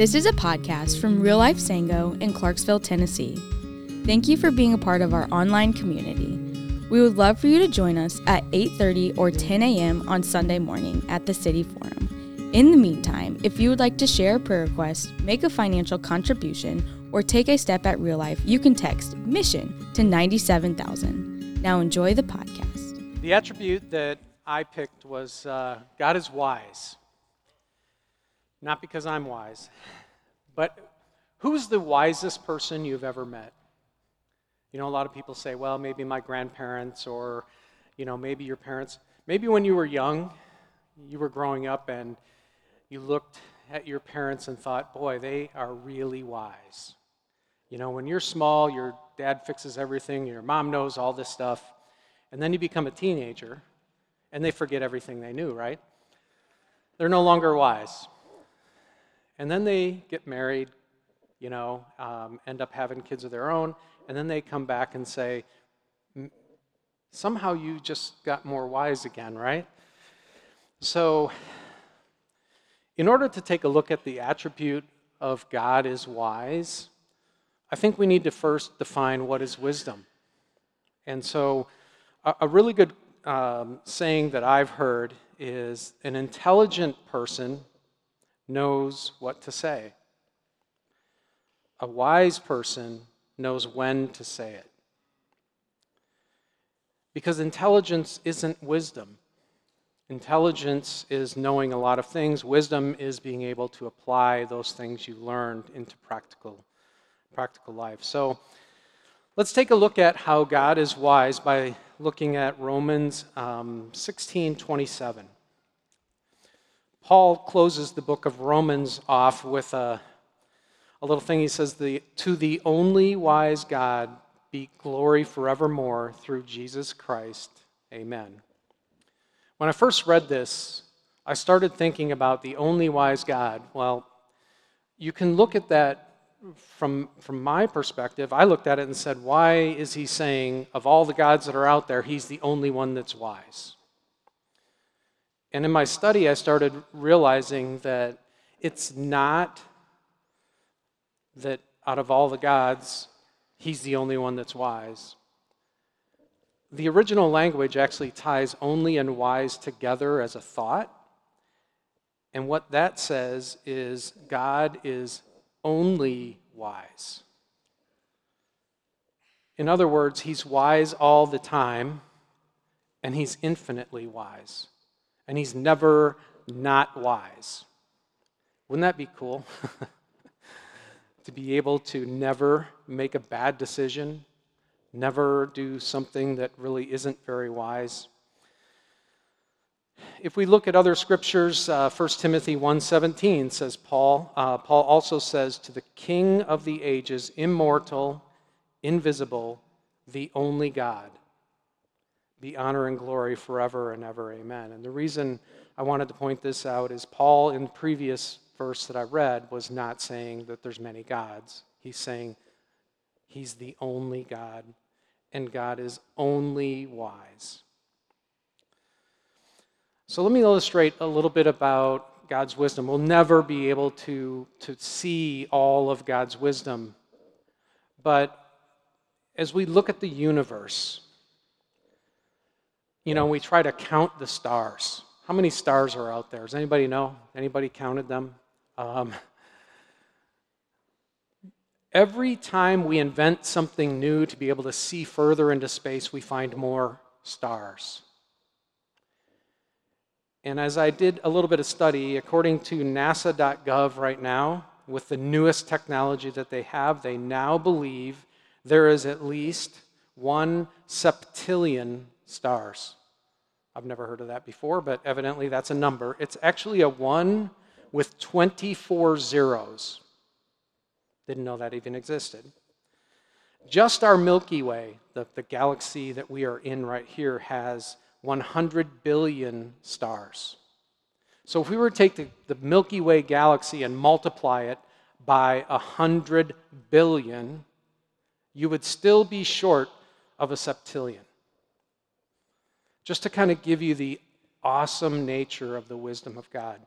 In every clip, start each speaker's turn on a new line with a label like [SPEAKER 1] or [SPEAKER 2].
[SPEAKER 1] This is a podcast from Real Life Sango in Clarksville, Tennessee. Thank you for being a part of our online community. We would love for you to join us at 8:30 or 10 a.m. on Sunday morning at the City Forum. In the meantime, if you would like to share a prayer request, make a financial contribution, or take a step at real life, you can text mission to 97,000. Now enjoy the podcast.
[SPEAKER 2] The attribute that I picked was uh, God is wise. Not because I'm wise, but who's the wisest person you've ever met? You know, a lot of people say, well, maybe my grandparents or, you know, maybe your parents. Maybe when you were young, you were growing up and you looked at your parents and thought, boy, they are really wise. You know, when you're small, your dad fixes everything, your mom knows all this stuff, and then you become a teenager and they forget everything they knew, right? They're no longer wise. And then they get married, you know, um, end up having kids of their own, and then they come back and say, somehow you just got more wise again, right? So, in order to take a look at the attribute of God is wise, I think we need to first define what is wisdom. And so, a, really good um, saying that I've heard is an intelligent person knows what to say. A wise person knows when to say it. Because intelligence isn't wisdom. Intelligence is knowing a lot of things. Wisdom is being able to apply those things you learned into practical, practical life. So let's take a look at how God is wise by looking at Romans um, 16 27. Paul closes the book of Romans off with a, a little thing. He says, the, To the only wise God be glory forevermore through Jesus Christ. Amen. When I first read this, I started thinking about the only wise God. Well, you can look at that from, from my perspective. I looked at it and said, Why is he saying, of all the gods that are out there, he's the only one that's wise? And in my study, I started realizing that it's not that out of all the gods, he's the only one that's wise. The original language actually ties only and wise together as a thought. And what that says is God is only wise. In other words, he's wise all the time, and he's infinitely wise and he's never not wise. Wouldn't that be cool? to be able to never make a bad decision, never do something that really isn't very wise. If we look at other scriptures, uh, 1 Timothy 1.17 says Paul, uh, Paul also says, to the King of the ages, immortal, invisible, the only God, be honor and glory forever and ever. Amen. And the reason I wanted to point this out is Paul, in the previous verse that I read, was not saying that there's many gods. He's saying he's the only God, and God is only wise. So let me illustrate a little bit about God's wisdom. We'll never be able to, to see all of God's wisdom. But as we look at the universe, you know, we try to count the stars. How many stars are out there? Does anybody know? Anybody counted them? Um, every time we invent something new to be able to see further into space, we find more stars. And as I did a little bit of study, according to nasa.gov right now, with the newest technology that they have, they now believe there is at least one septillion stars. I've never heard of that before, but evidently that's a number. It's actually a 1 with 24 zeros. Didn't know that even existed. Just our Milky Way, the, the galaxy that we are in right here, has 100 billion stars. So if we were to take the, the Milky Way galaxy and multiply it by 100 billion, you would still be short of a septillion just to kind of give you the awesome nature of the wisdom of God.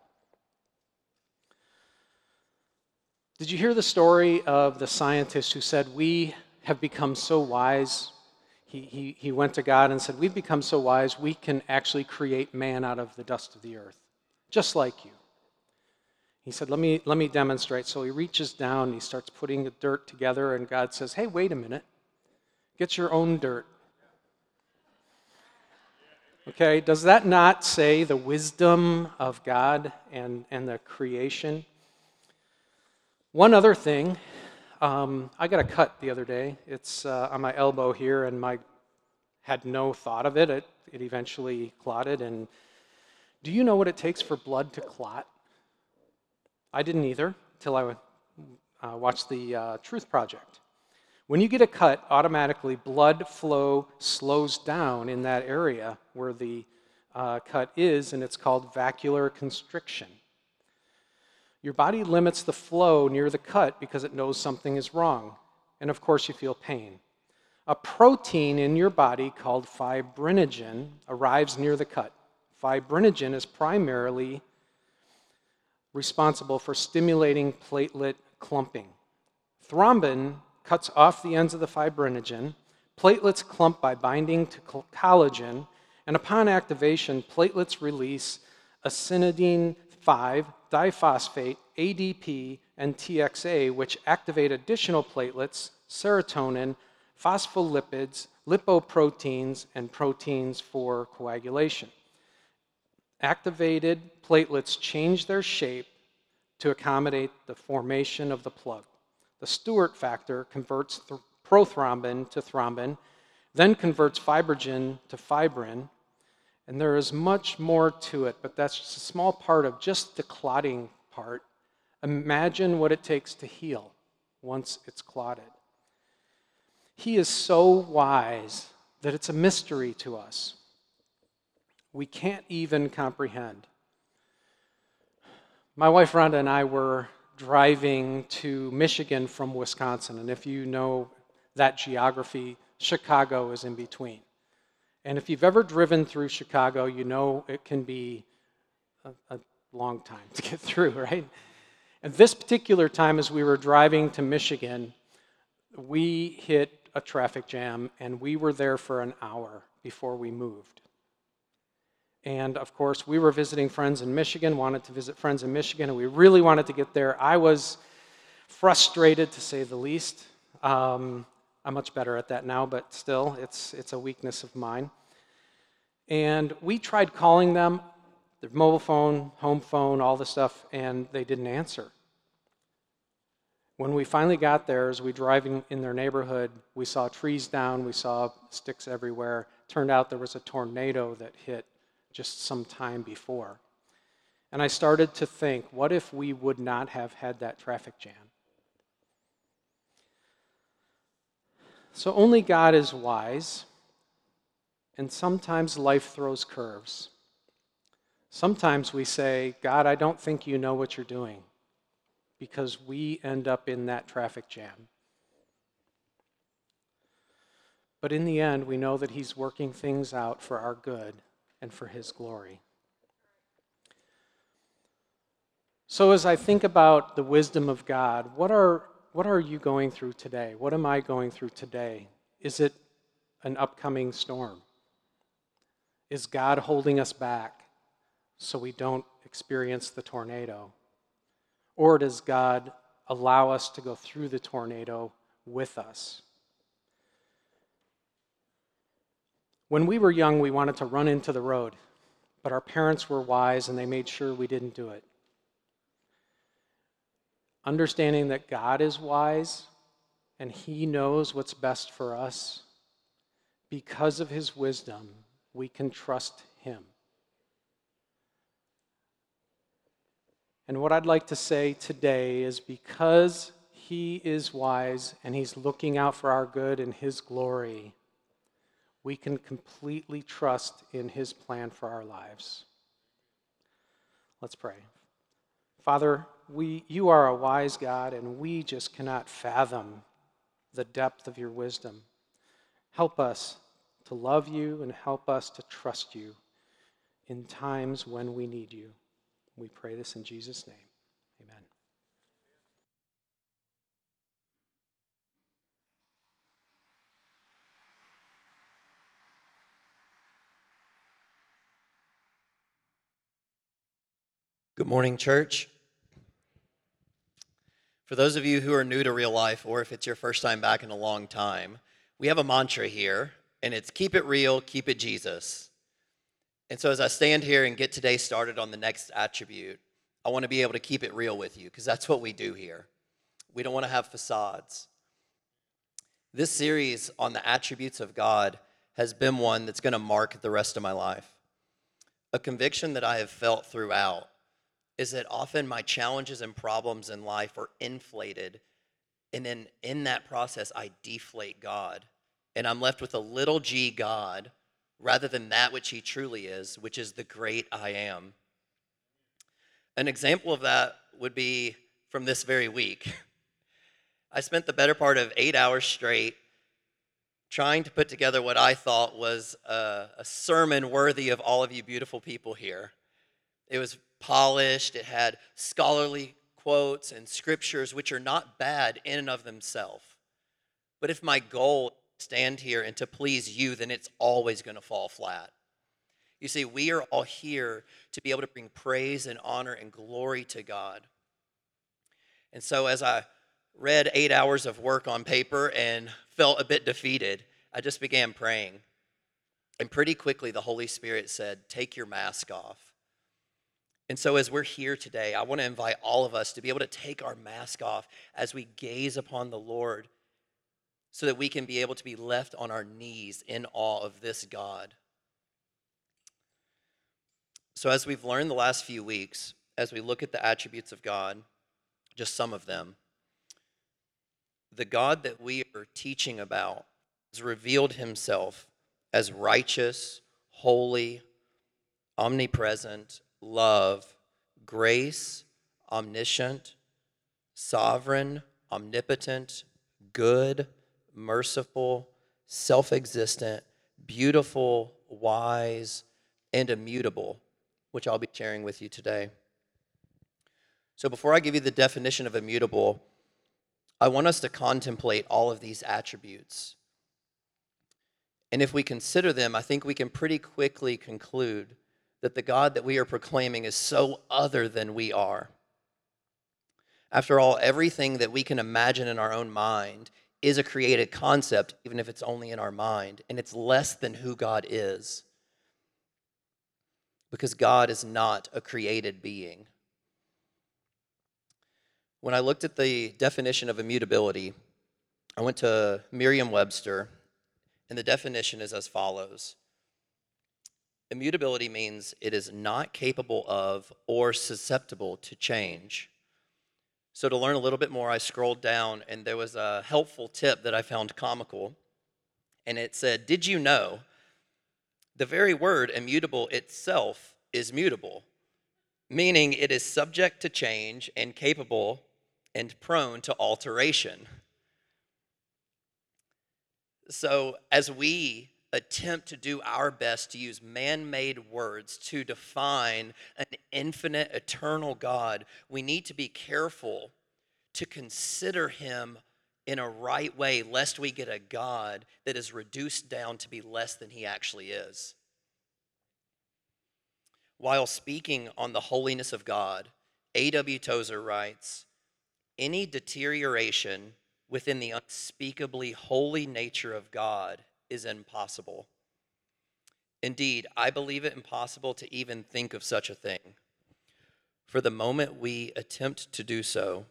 [SPEAKER 2] Did you hear the story of the scientist who said, We have become so wise? He, he, he went to God and said, We've become so wise, we can actually create man out of the dust of the earth, just like you. He said, let me, let me demonstrate. So he reaches down he starts putting the dirt together, and God says, Hey, wait a minute. Get your own dirt. Okay, does that not say the wisdom of God and, and the creation? One other thing, um, I got a cut the other day. It's uh, on my elbow here, and my had no thought of it. it. It eventually clotted. And do you know what it takes for blood to clot? I didn't either until I uh, watched the uh, Truth Project. When you get a cut, automatically blood flow slows down in that area where the uh, cut is, and it's called vascular constriction. Your body limits the flow near the cut because it knows something is wrong. And of course, you feel pain. A protein in your body called fibrinogen arrives near the cut. Fibrinogen is primarily responsible for stimulating platelet clumping. Thrombin cuts off the ends of the fibrinogen. Platelets clump by binding to collagen, and upon activation, platelets release adenosine 5 diphosphate, ADP, and TXA, which activate additional platelets, serotonin, phospholipids, lipoproteins, and proteins for coagulation. Activated platelets change their shape to accommodate the formation of the plug. The Stuart factor converts th- prothrombin to thrombin, then converts fibrinogen to fibrin, and there is much more to it, but that's just a small part of just the clotting part. Imagine what it takes to heal once it's clotted. He is so wise that it's a mystery to us. We can't even comprehend. My wife Rhonda and I were driving to Michigan from Wisconsin. And if you know that geography, Chicago is in between. And if you've ever driven through Chicago, you know it can be a, a long time to get through, right? And this particular time, as we were driving to Michigan, we hit a traffic jam and we were there for an hour before we moved. And of course, we were visiting friends in Michigan, wanted to visit friends in Michigan, and we really wanted to get there. I was frustrated, to say the least. Um, I'm much better at that now, but still, it's, it's a weakness of mine. And we tried calling them, their mobile phone, home phone, all the stuff, and they didn't answer. When we finally got there, as we were driving in their neighborhood, we saw trees down, we saw sticks everywhere. Turned out there was a tornado that hit just some time before. And I started to think, what if we would not have had that traffic jam? So only God is wise, and sometimes life throws curves. Sometimes we say, God, I don't think you know what you're doing, because we end up in that traffic jam. But in the end, we know that He's working things out for our good and for His glory. So, as I think about the wisdom of God, what are, what are you going through today? What am I going through today? Is it an upcoming storm? Is God holding us back so we don't experience the tornado? Or does God allow us to go through the tornado with us? When we were young, we wanted to run into the road, but our parents were wise and they made sure we didn't do it. Understanding that God is wise and He knows what's best for us, because of His wisdom, we can trust Him. And what I'd like to say today is because He is wise and He's looking out for our good and His glory we can completely trust in His plan for our lives. Let's pray. Father, we, you are a wise God, and we just cannot fathom the depth of your wisdom. Help us to love you and help us to trust you in times when we need you. We pray this in Jesus' name.
[SPEAKER 3] Good morning, church. For those of you who are new to real life, or if it's your first time back in a long time, we have a mantra here, and it's keep it real, keep it Jesus. And so as I stand here and get today started on the next attribute, I want to be able to keep it real with you because that's what we do here. We don't want to have facades. This series on the attributes of God has been one that's going to mark the rest of my life. A conviction that I have felt throughout is that often my challenges and problems in life are inflated. And then in that process, I deflate God. And I'm left with a little g God rather than that which He truly is, which is the great I am. An example of that would be from this very week. I spent the better part of eight hours straight trying to put together what I thought was a, a sermon worthy of all of you beautiful people here. It was polished, it had scholarly quotes and scriptures, which are not bad in and of themselves. But if my goal is to stand here and to please you, then it's always going to fall flat. You see, we are all here to be able to bring praise and honor and glory to God. And so, as I read eight hours of work on paper and felt a bit defeated, I just began praying. And pretty quickly, the Holy Spirit said, Take your mask off. And so, as we're here today, I want to invite all of us to be able to take our mask off as we gaze upon the Lord so that we can be able to be left on our knees in awe of this God. So, as we've learned the last few weeks, as we look at the attributes of God, just some of them, the God that we are teaching about has revealed himself as righteous, holy, omnipresent, love, grace, omniscient, sovereign, omnipotent, good, merciful, self existent, beautiful, wise, and immutable, which I'll be sharing with you today. So, before I give you the definition of immutable, I want us to contemplate all of these attributes. And if we consider them, I think we can pretty quickly conclude that the God that we are proclaiming is so other than we are. After all, everything that we can imagine in our own mind is a created concept, even if it's only in our mind, and it's less than who God is. Because God is not a created being. When I looked at the definition of immutability, I went to Merriam Webster, and the definition is as follows Immutability means it is not capable of or susceptible to change. So, to learn a little bit more, I scrolled down and there was a helpful tip that I found comical. And it said, Did you know the very word immutable itself is mutable, meaning it is subject to change and capable and prone to alteration? So, as we attempt to do our best to use man made words to define an infinite, eternal God, we need to be careful to consider him in a right way, lest we get a God that is reduced down to be less than he actually is. While speaking on the holiness of God, A.W. Tozer writes Any deterioration within the unspeakably holy nature of God is impossible. Indeed, I believe it impossible to even think of such a thing. For the moment we attempt to do so,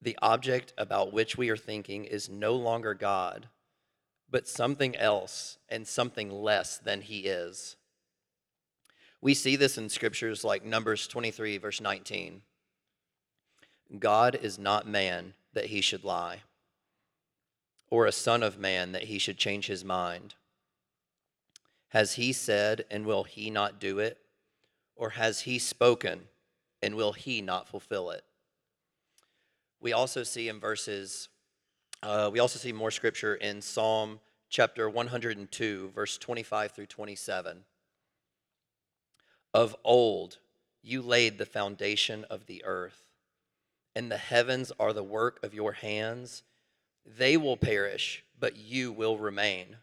[SPEAKER 3] the object about which we are thinking is no longer God, but something else and something less than He is. We see this in scriptures like Numbers 23, verse 19. God is not man that he should lie or a son of man that he should change his mind? Has he said, and will he not do it? Or has he spoken, and will he not fulfill it? We also see in verses, uh, we also see more scripture in Psalm chapter 102, verse 25 through 27. Of old, you laid the foundation of the earth, and the heavens are the work of your hands. They will perish, but you will remain.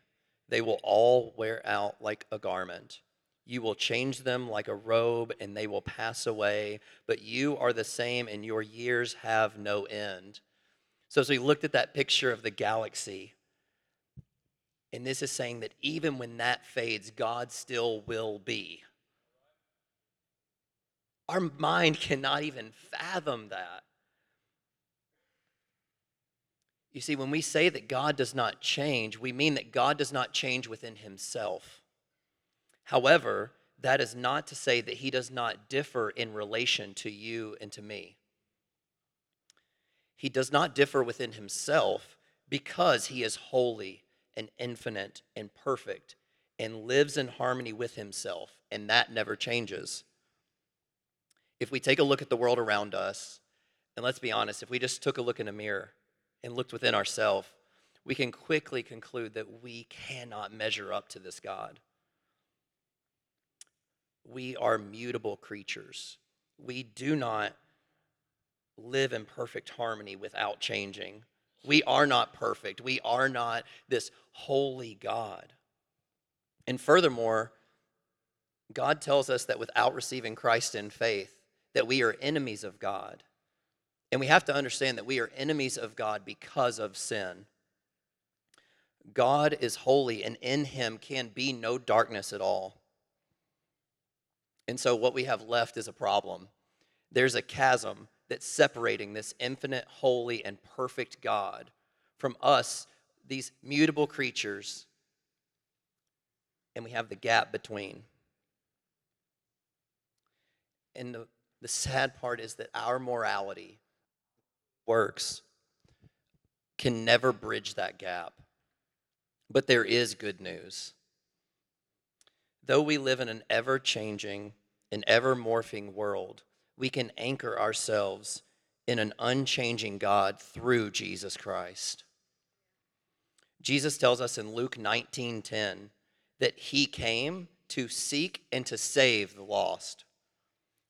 [SPEAKER 3] They will all wear out like a garment. You will change them like a robe, and they will pass away, but you are the same, and your years have no end. So, as we looked at that picture of the galaxy, and this is saying that even when that fades, God still will be. Our mind cannot even fathom that. You see, when we say that God does not change, we mean that God does not change within himself. However, that is not to say that he does not differ in relation to you and to me. He does not differ within himself because he is holy and infinite and perfect and lives in harmony with himself, and that never changes. If we take a look at the world around us, and let's be honest, if we just took a look in a mirror and looked within ourselves, we can quickly conclude that we cannot measure up to this God. We are mutable creatures. We do not live in perfect harmony without changing. We are not perfect. We are not this holy God. And furthermore, God tells us that without receiving Christ in faith, that we are enemies of God. And we have to understand that we are enemies of God because of sin. God is holy, and in him can be no darkness at all. And so, what we have left is a problem. There's a chasm that's separating this infinite, holy, and perfect God from us, these mutable creatures, and we have the gap between. And the, the sad part is that our morality, works, can never bridge that gap. But there is good news. Though we live in an ever changing and ever morphing world, we can anchor ourselves in an unchanging God through Jesus Christ. Jesus tells us in Luke 19:10 that he came to seek and to save the lost.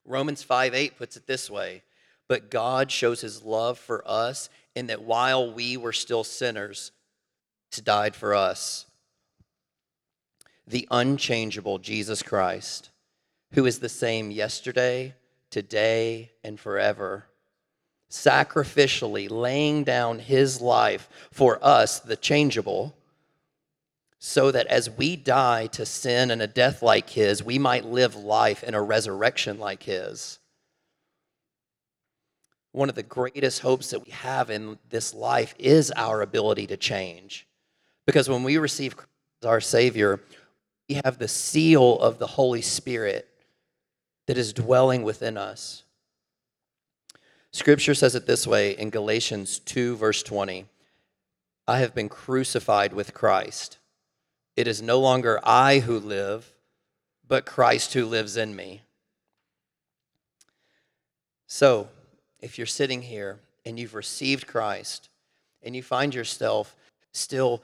[SPEAKER 3] Romans 5:8 puts it this way, but God shows his love for us in that while we were still sinners, he died for us. The unchangeable Jesus Christ, who is the same yesterday, today and forever, sacrificially laying down his life for us, the changeable, so that as we die to sin and a death like his, we might live life in a resurrection like his. One of the greatest hopes that we have in this life is our ability to change. Because when we receive Christ as our Savior, we have the seal of the Holy Spirit that is dwelling within us. Scripture says it this way in Galatians 2, verse 20 I have been crucified with Christ. It is no longer I who live, but Christ who lives in me. So, if you're sitting here and you've received Christ and you find yourself still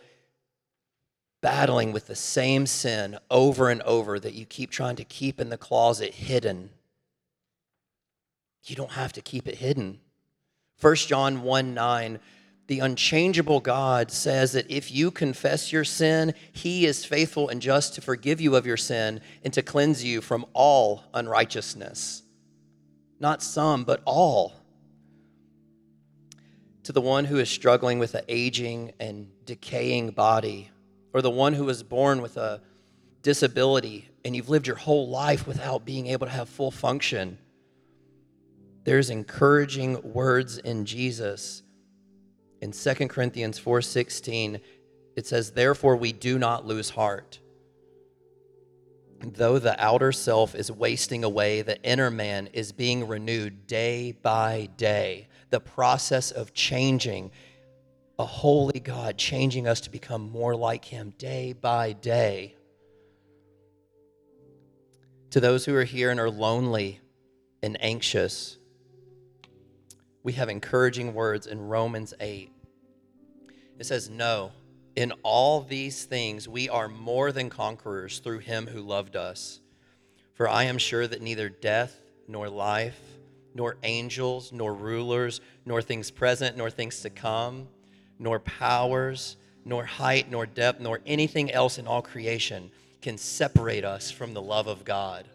[SPEAKER 3] battling with the same sin over and over that you keep trying to keep in the closet hidden. You don't have to keep it hidden. 1 John 1 9, the unchangeable God says that if you confess your sin, he is faithful and just to forgive you of your sin and to cleanse you from all unrighteousness. Not some, but all. To the one who is struggling with an aging and decaying body, or the one who was born with a disability and you've lived your whole life without being able to have full function. There's encouraging words in Jesus. In 2 Corinthians 4:16, it says, "Therefore we do not lose heart. Though the outer self is wasting away, the inner man is being renewed day by day." The process of changing a holy God changing us to become more like Him day by day. To those who are here and are lonely and anxious, we have encouraging words in Romans 8. It says, No, in all these things we are more than conquerors through Him who loved us. For I am sure that neither death nor life, nor angels, nor rulers, nor things present, nor things to come nor powers, nor height, nor depth, nor anything else in all creation can separate us from the love of God.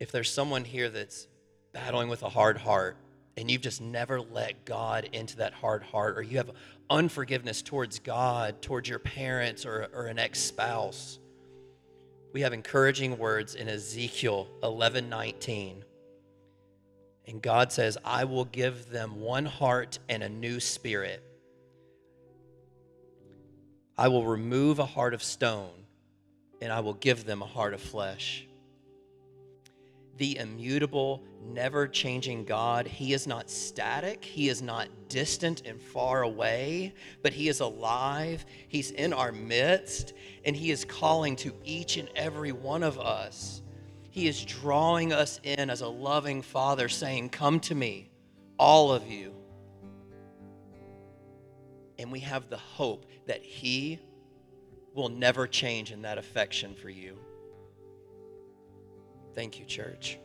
[SPEAKER 3] If there's someone here that's battling with a hard heart and you've just never let God into that hard heart, or you have unforgiveness towards God, towards your parents, or, or an ex spouse, we have encouraging words in Ezekiel 11 19. And God says, I will give them one heart and a new spirit. I will remove a heart of stone, and I will give them a heart of flesh the immutable, never changing God. He is not static, He is not distant and far away, but He is alive. He's in our midst, and He is calling to each and every one of us. He is drawing us in as a loving Father, saying, Come to me, all of you. And we have the hope that He will never change in that affection for you. Thank you, church.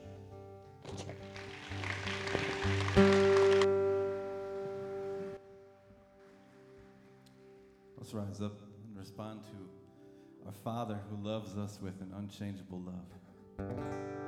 [SPEAKER 4] Let's rise up and respond to our Father who loves us with an unchangeable love.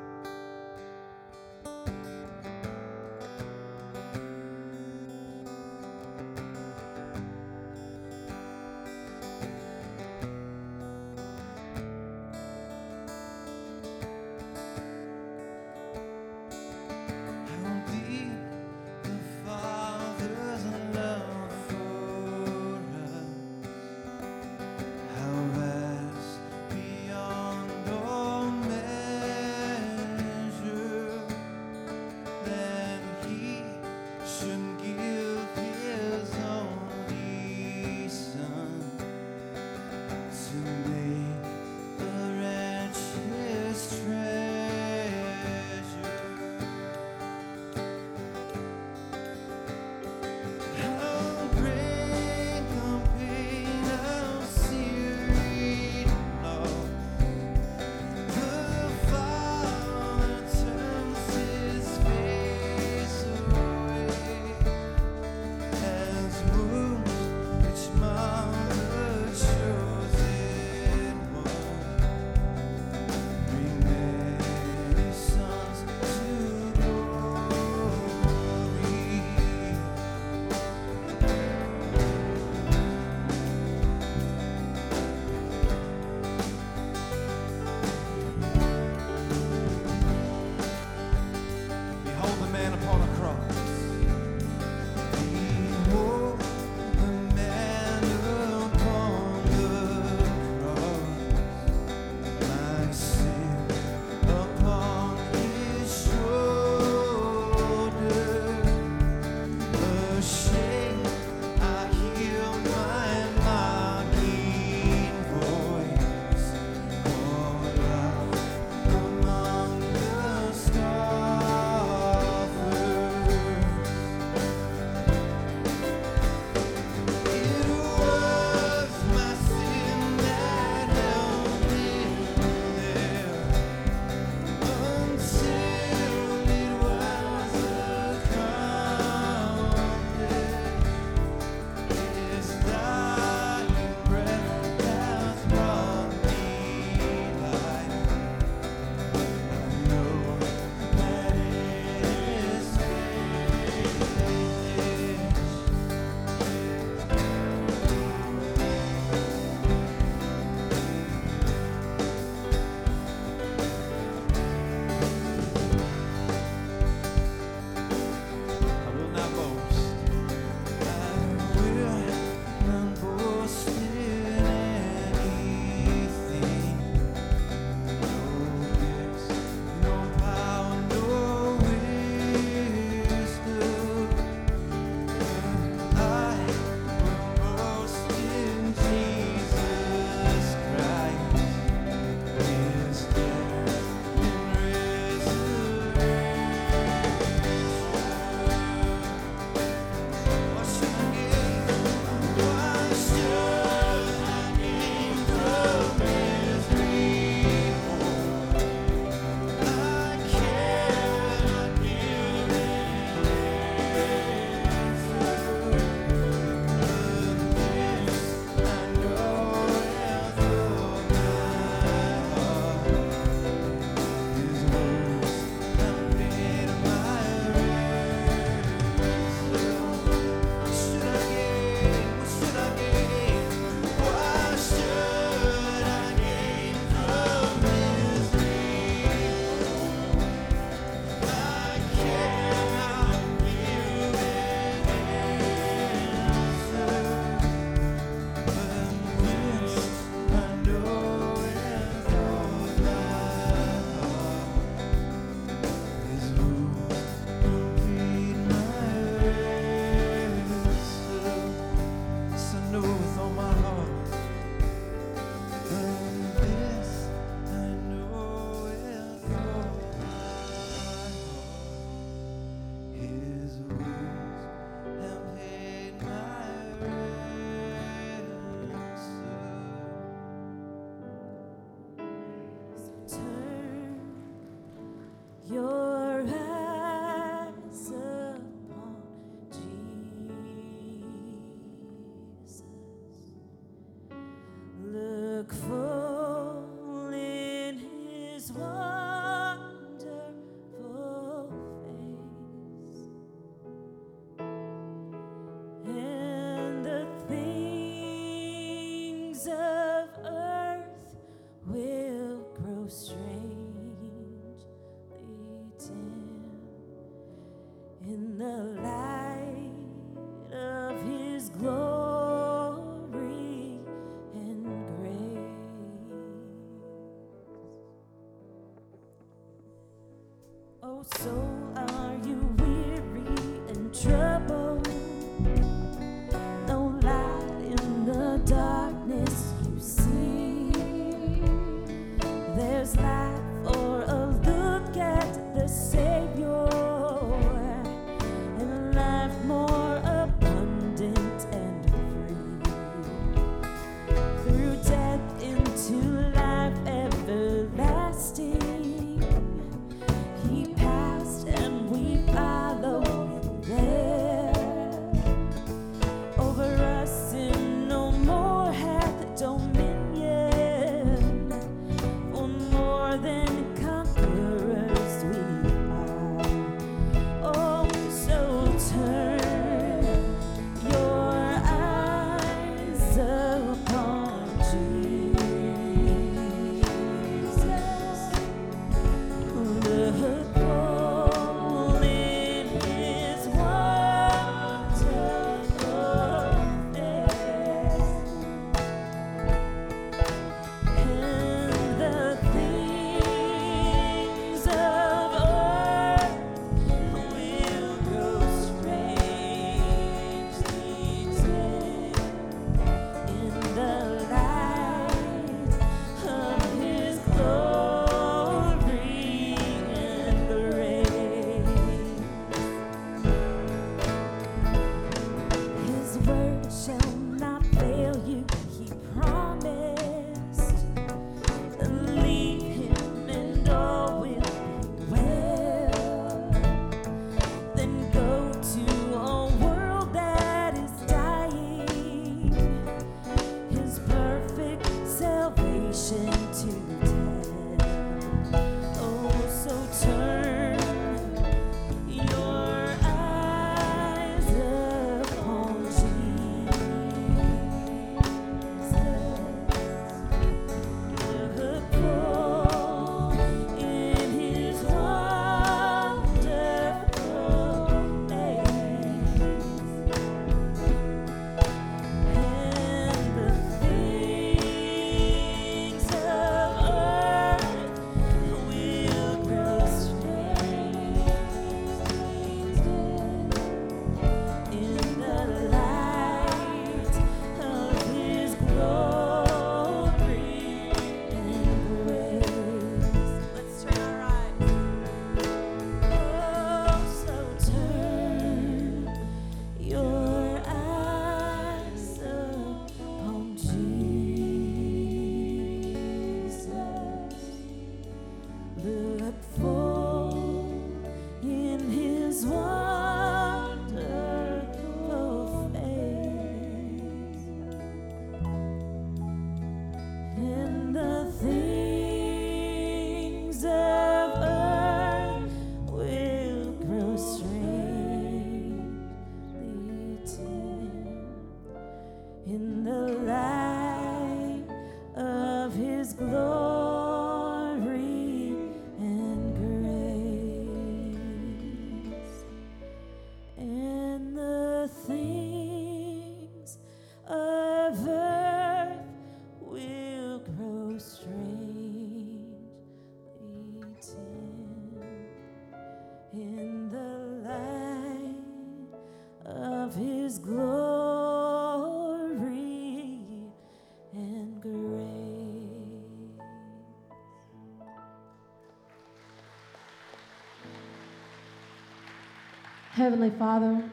[SPEAKER 5] Heavenly Father,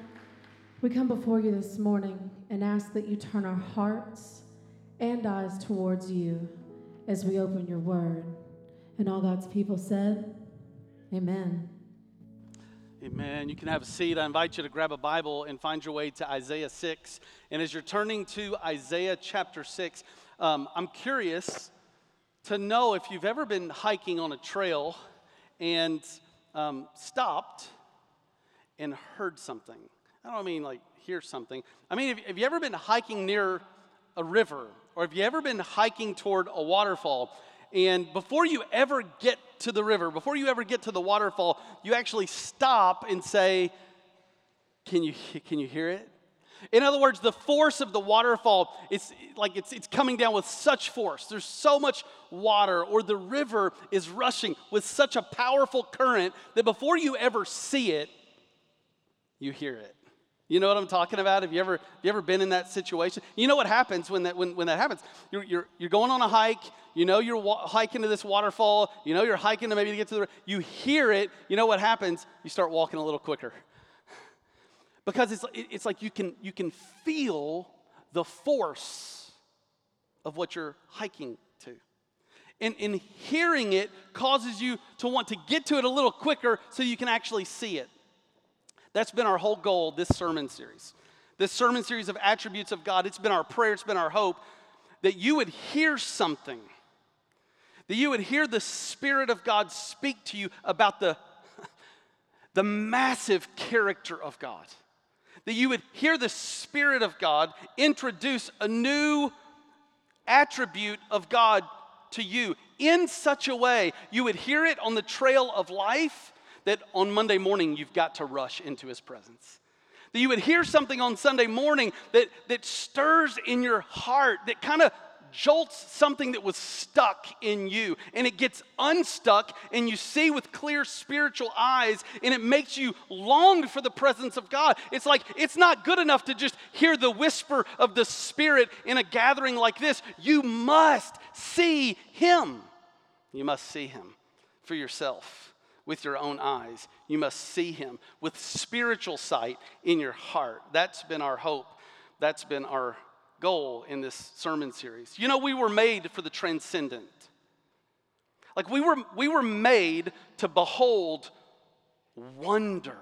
[SPEAKER 5] we come before you this morning and ask that you turn our hearts and eyes towards you as we open your word. And all God's people said, Amen.
[SPEAKER 6] Amen. You can have a seat. I invite you to grab a Bible and find your way to Isaiah 6. And as you're turning to Isaiah chapter 6, um, I'm curious to know if you've ever been hiking on a trail and um, stopped and heard something. I don't mean like hear something. I mean, have, have you ever been hiking near a river or have you ever been hiking toward a waterfall? And before you ever get to the river, before you ever get to the waterfall, you actually stop and say, Can you, can you hear it? In other words, the force of the waterfall, it's like it's, it's coming down with such force. There's so much water, or the river is rushing with such a powerful current that before you ever see it, you hear it. You know what I'm talking about? Have you ever, have you ever been in that situation? You know what happens when that, when, when that happens? You're, you're, you're going on a hike, you know you're wa- hiking to this waterfall, you know you're hiking to maybe to get to the, you hear it, you know what happens? You start walking a little quicker because it's, it's like you can, you can feel the force of what you're hiking to. And, and hearing it causes you to want to get to it a little quicker so you can actually see it. That's been our whole goal this sermon series. This sermon series of attributes of God, it's been our prayer, it's been our hope that you would hear something, that you would hear the Spirit of God speak to you about the, the massive character of God that you would hear the Spirit of God introduce a new attribute of God to you in such a way you would hear it on the trail of life that on Monday morning you've got to rush into His presence. That you would hear something on Sunday morning that, that stirs in your heart, that kind of jolts something that was stuck in you and it gets unstuck and you see with clear spiritual eyes and it makes you long for the presence of God. It's like it's not good enough to just hear the whisper of the Spirit in a gathering like this. You must see Him. You must see Him for yourself with your own eyes. You must see Him with spiritual sight in your heart. That's been our hope. That's been our goal in this sermon series. You know, we were made for the transcendent. Like we were, we were made to behold wonder.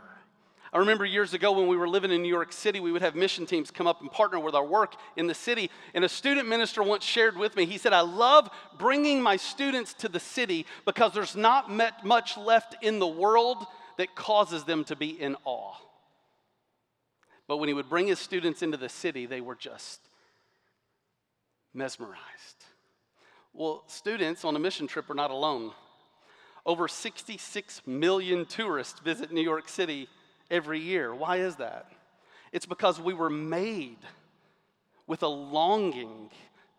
[SPEAKER 6] I remember years ago when we were living in New York City, we would have mission teams come up and partner with our work in the city. And a student minister once shared with me, he said, I love bringing my students to the city because there's not much left in the world that causes them to be in awe. But when he would bring his students into the city, they were just mesmerized. Well, students on a mission trip are not alone. Over 66 million tourists visit New York City every year. Why is that? It's because we were made with a longing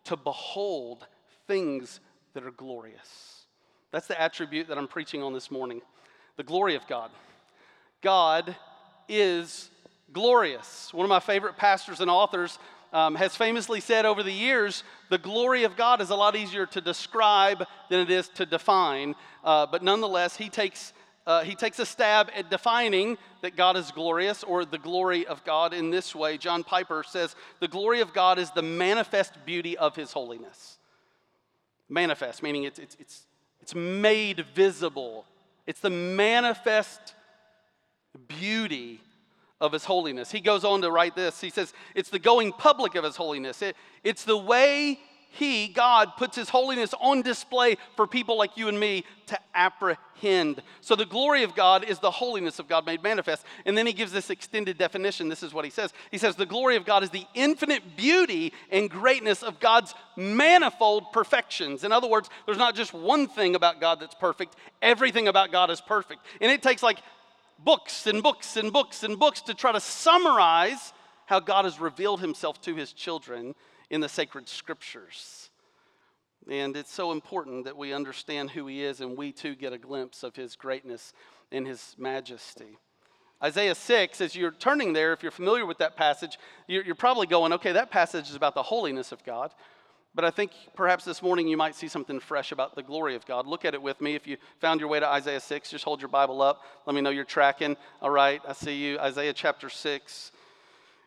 [SPEAKER 6] to behold things that are glorious. That's the attribute that I'm preaching on this morning the glory of God. God is glorious. One of my favorite pastors and authors um, has famously said over the years the glory of God is a lot easier to describe than it is to define. Uh, but nonetheless, he takes, uh, he takes a stab at defining that God is glorious or the glory of God in this way. John Piper says, The glory of God is the manifest beauty of his holiness. Manifest, meaning it's, it's, it's, it's made visible, it's the manifest beauty of his holiness. He goes on to write this. He says, It's the going public of his holiness. It, it's the way he, God, puts his holiness on display for people like you and me to apprehend. So the glory of God is the holiness of God made manifest. And then he gives this extended definition. This is what he says He says, The glory of God is the infinite beauty and greatness of God's manifold perfections. In other words, there's not just one thing about God that's perfect, everything about God is perfect. And it takes like books and books and books and books to try to summarize how God has revealed himself to his children in the sacred scriptures. And it's so important that we understand who he is and we too get a glimpse of his greatness and his majesty. Isaiah 6, as you're turning there, if you're familiar with that passage, you're, probably going, okay, that passage is about the holiness of God. But I think perhaps this morning you might see something fresh about the glory of God. Look at it with me. If you found your way to Isaiah 6, just hold your Bible up. Let me know you're tracking. All right, I see you. Isaiah chapter 6.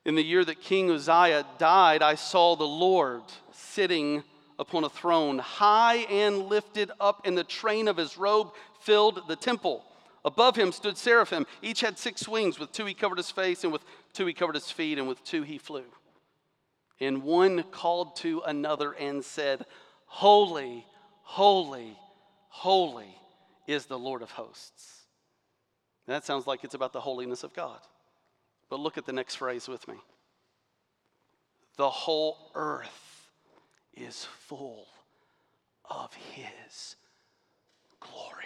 [SPEAKER 6] In the year that King Uzziah died, I saw the Lord sitting upon a throne, high and lifted up, and the train of his robe filled the temple. Above him stood seraphim. Each had six wings. With two he covered his face, and with two he covered his feet, and with two he flew. And one called to another and said, Holy, holy, holy is the Lord of hosts. That sounds like it's about the holiness of God. But look at the next phrase with me. The whole earth is full of his glory.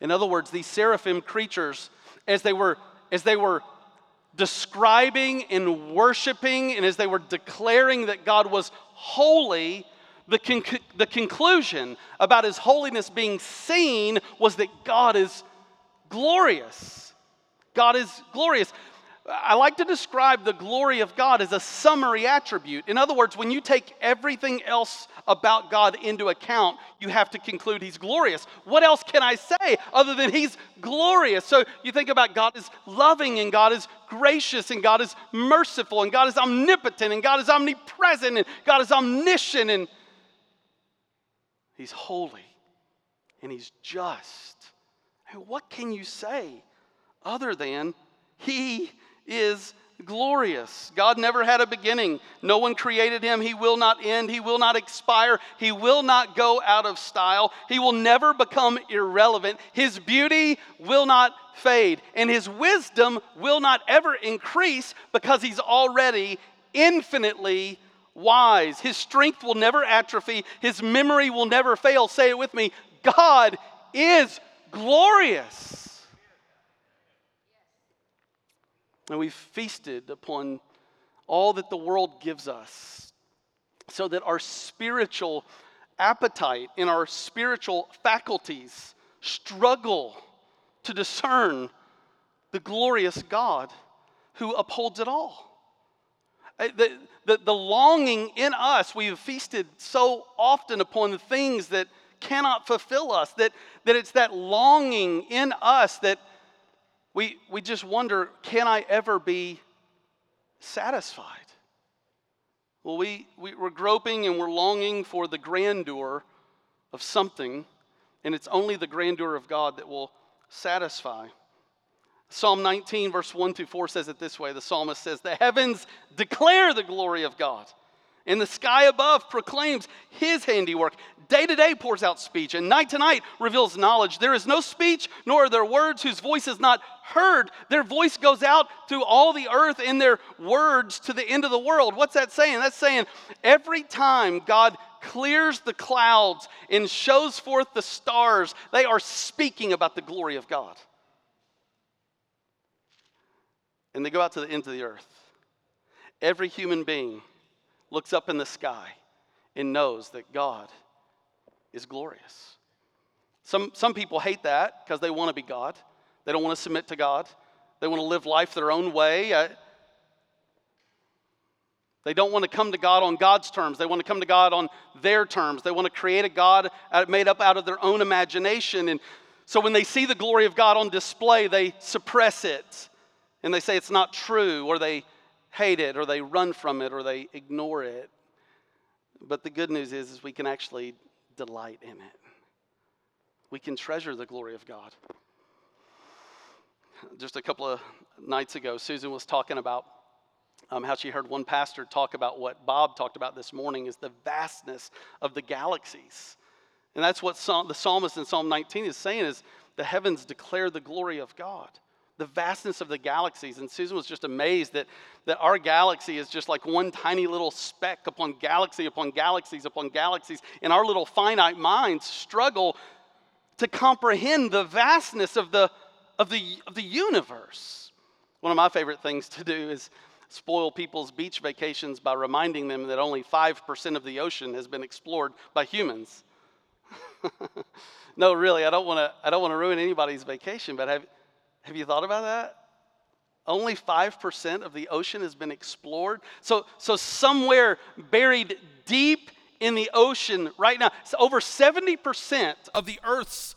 [SPEAKER 6] In other words, these seraphim creatures, as they were as they were describing and worshiping and as they were declaring that God was holy, the, conc- the conclusion about his holiness being seen was that God is glorious. God is glorious. I like to describe the glory of God as a summary attribute. In other words, when you take everything else about God into account, you have to conclude He's glorious. What else can I say other than He's glorious? So you think about God is loving, and God is gracious, and God is merciful, and God is omnipotent, and God is omnipresent, and God is omniscient, and He's holy, and He's just. what can you say other than He is glorious. God never had a beginning. No one created him. He will not end. He will not expire. He will not go out of style. He will never become irrelevant. His beauty will not fade. And his wisdom will not ever increase because he's already infinitely wise. His strength will never atrophy. His memory will never fail. Say it with me God is glorious. And we've feasted upon all that the world gives us so that our spiritual appetite and our spiritual faculties struggle to discern the glorious God who upholds it all. Uh, the, the, the longing in us, we've feasted so often upon the things that cannot fulfill us, that, that it's that longing in us that we, we just wonder can I ever be satisfied? Well, we, we, we're groping and we're longing for the grandeur of something, and it's only the grandeur of God that will satisfy. Psalm 19, verse 1 through 4 says it this way the psalmist says, The heavens declare the glory of God and the sky above proclaims his handiwork. Day to day pours out speech, and night to night reveals knowledge. There is no speech, nor are there words whose voice is not heard. Their voice goes out through all the earth, and their words to the end of the world. What's that saying? That's saying every time God clears the clouds and shows forth the stars, they are speaking about the glory of God. And they go out to the end of the earth. Every human being looks up in the sky and knows that God is glorious. Some, some people hate that because they want to be God. They don't want to submit to God. They want to live life their own way. They don't want to come to God on God's terms. They want to come to God on their terms. They want to create a God made up out of their own imagination. And so when they see the glory of God on display, they suppress it and they say it's not true or they hate it or they run from it or they ignore it. But the good news is, is we can actually delight in it. We can treasure the glory of God. Just a couple of nights ago, Susan was talking about um, how she heard one pastor talk about what Bob talked about this morning is the vastness of the galaxies. And that's what the psalmist in Psalm 19 is saying is the heavens declare the glory of God the vastness of the galaxies. And Susan was just amazed that, that our galaxy is just like one tiny little speck upon galaxy upon galaxies upon galaxies. And our little finite minds struggle to comprehend the vastness of the, of the, of the universe. One of my favorite things to do is spoil people's beach vacations by reminding them that only 5% of the ocean has been explored by humans. no, really, I don't want to I don't want to ruin anybody's vacation, but have have you thought about that? Only 5% of the ocean has been explored. So, so somewhere buried deep in the ocean right now, so over 70% of the Earth's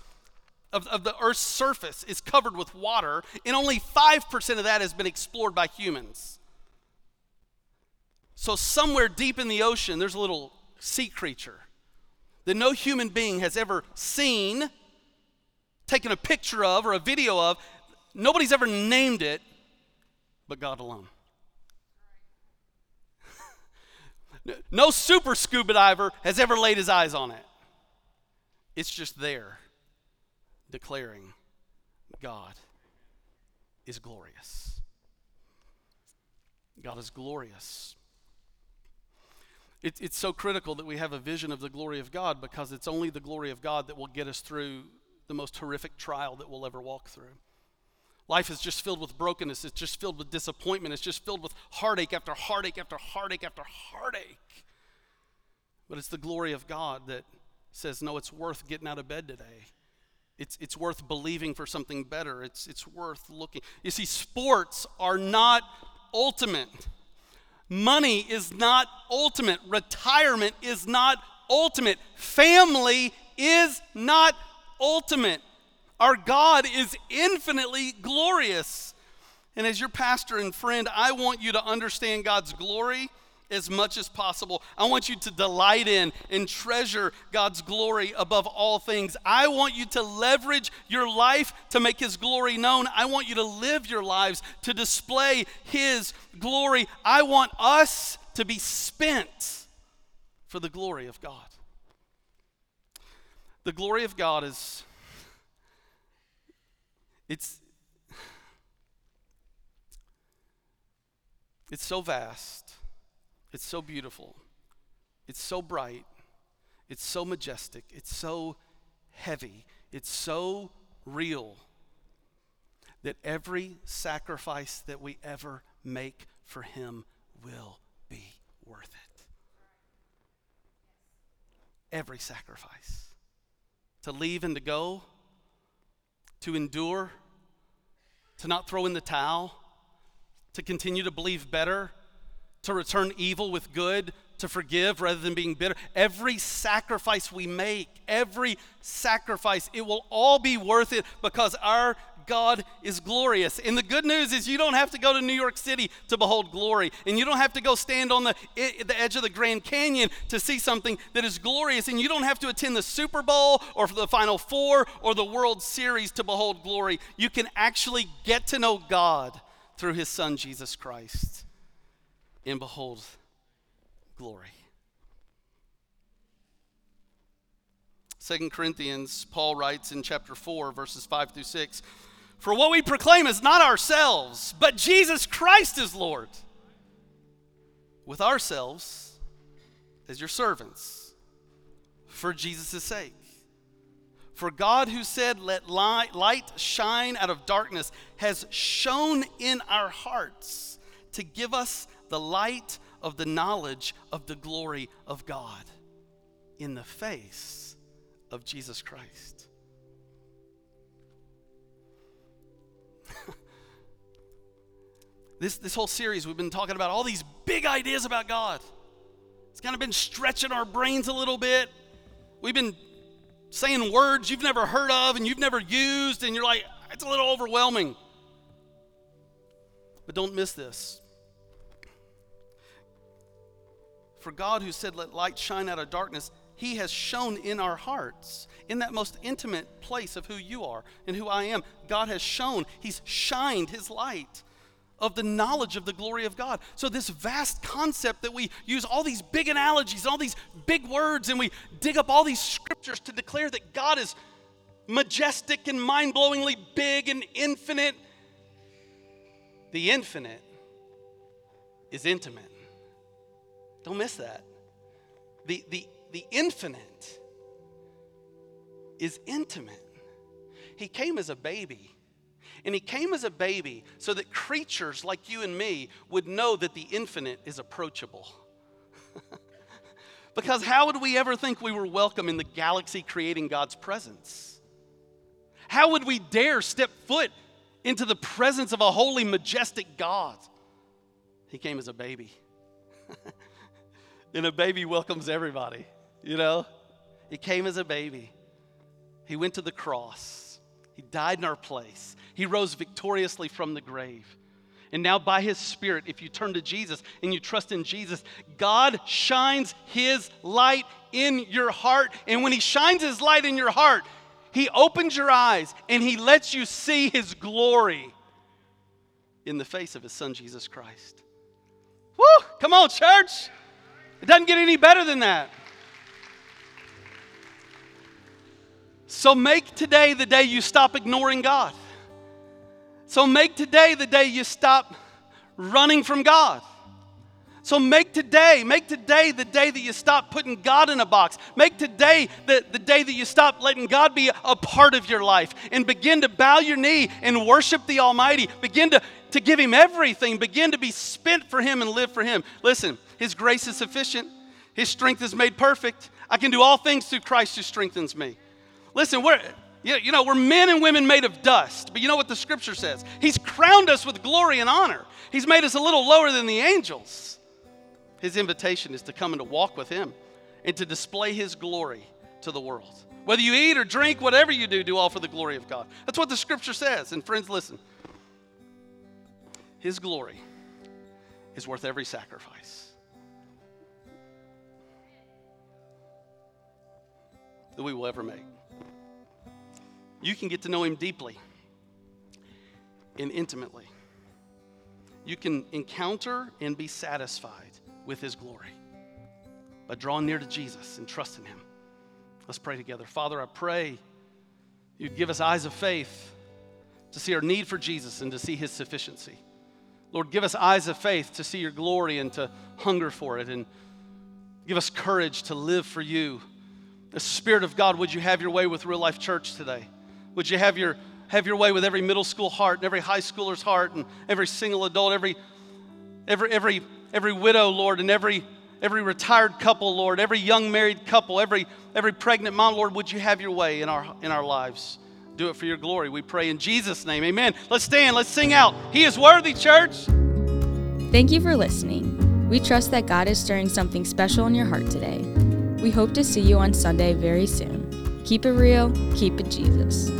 [SPEAKER 6] of, of the Earth's surface is covered with water, and only 5% of that has been explored by humans. So, somewhere deep in the ocean, there's a little sea creature that no human being has ever seen, taken a picture of, or a video of, Nobody's ever named it but God alone. no super scuba diver has ever laid his eyes on it. It's just there, declaring God is glorious. God is glorious. It, it's so critical that we have a vision of the glory of God because it's only the glory of God that will get us through the most horrific trial that we'll ever walk through. Life is just filled with brokenness. It's just filled with disappointment. It's just filled with heartache after heartache after heartache after heartache. But it's the glory of God that says, no, it's worth getting out of bed today. It's, it's worth believing for something better. It's, it's worth looking. You see, sports are not ultimate. Money is not ultimate. Retirement is not ultimate. Family is not ultimate. Our God is infinitely glorious. And as your pastor and friend, I want you to understand God's glory as much as possible. I want you to delight in and treasure God's glory above all things. I want you to leverage your life to make His glory known. I want you to live your lives to display His glory. I want us to be spent for the glory of God. The glory of God is it's it's so vast. It's so beautiful. It's so bright. It's so majestic. It's so heavy. It's so real that every sacrifice that we ever make for Him will be worth it. Every sacrifice. To leave and to go, to endure, to not throw in the towel, to continue to believe better, to return evil with good, to forgive rather than being bitter. Every sacrifice we make, every sacrifice, it will all be worth it because our God is glorious. And the good news is you don't have to go to New York City to behold glory. And you don't have to go stand on the, the edge of the Grand Canyon to see something that is glorious. And you don't have to attend the Super Bowl or the Final Four or the World Series to behold glory. You can actually get to know God through his Son, Jesus Christ and behold glory. Second Corinthians, Paul writes in chapter 4, verses 5 through 6 For what we proclaim is not ourselves, but Jesus Christ is Lord, with ourselves as your servants, for Jesus' sake. For God, who said, Let light shine out of darkness, has shone in our hearts to give us the light of the knowledge of the glory of God in the face of Jesus Christ. This, this whole series, we've been talking about all these big ideas about God. It's kind of been stretching our brains a little bit. We've been saying words you've never heard of and you've never used, and you're like, it's a little overwhelming. But don't miss this. For God, who said, Let light shine out of darkness, He has shone in our hearts, in that most intimate place of who you are and who I am. God has shone, He's shined His light of the knowledge of the glory of God. So, this vast concept that we use all these big analogies, and all these big words, and we dig up all these scriptures to declare that God is majestic and mind blowingly big and infinite. The infinite is intimate. Don't miss that. The, the, the infinite is intimate. He came as a baby. And he came as a baby so that creatures like you and me would know that the infinite is approachable. because how would we ever think we were welcome in the galaxy creating God's presence? How would we dare step foot into the presence of a holy, majestic God? He came as a baby. and a baby welcomes everybody, you know? He came as a baby. He went to the cross. He died in our place. He rose victoriously from the grave. And now, by His Spirit, if you turn to Jesus and you trust in Jesus, God shines His light in your heart. And when He shines His light in your heart, He opens your eyes and He lets you see His glory in the face of His Son, Jesus Christ. Woo! Come on, church! It doesn't get any better than that. So make today the day you stop ignoring God. So make today the day you stop running from God. So make today, make today the day that you stop putting God in a box. Make today the, the day that you stop letting God be a part of your life and begin to bow your knee and worship the Almighty. Begin to, to give Him everything. Begin to be spent for Him and live for Him. Listen, His grace is sufficient, His strength is made perfect. I can do all things through Christ who strengthens me. Listen, we're. You know, we're men and women made of dust, but you know what the scripture says? He's crowned us with glory and honor. He's made us a little lower than the angels. His invitation is to come and to walk with Him and to display His glory to the world. Whether you eat or drink, whatever you do, do all for the glory of God. That's what the scripture says. And friends, listen His glory is worth every sacrifice that we will ever make. You can get to know Him deeply and intimately. You can encounter and be satisfied with His glory by drawing near to Jesus and trusting Him. Let's pray together. Father, I pray you'd give us eyes of faith to see our need for Jesus and to see His sufficiency. Lord, give us eyes of faith to see your glory and to hunger for it, and give us courage to live for you. The Spirit of God, would you have your way with Real Life Church today? Would you have your, have your way with every middle school heart and every high schooler's heart and every single adult, every, every, every, every widow, Lord, and every, every retired couple, Lord, every young married couple, every, every pregnant mom, Lord, would you have your way in our, in our lives? Do it for your glory. We pray in Jesus' name. Amen. Let's stand. Let's sing out. He is worthy, church.
[SPEAKER 1] Thank you for listening. We trust that God is stirring something special in your heart today. We hope to see you on Sunday very soon. Keep it real, keep it Jesus.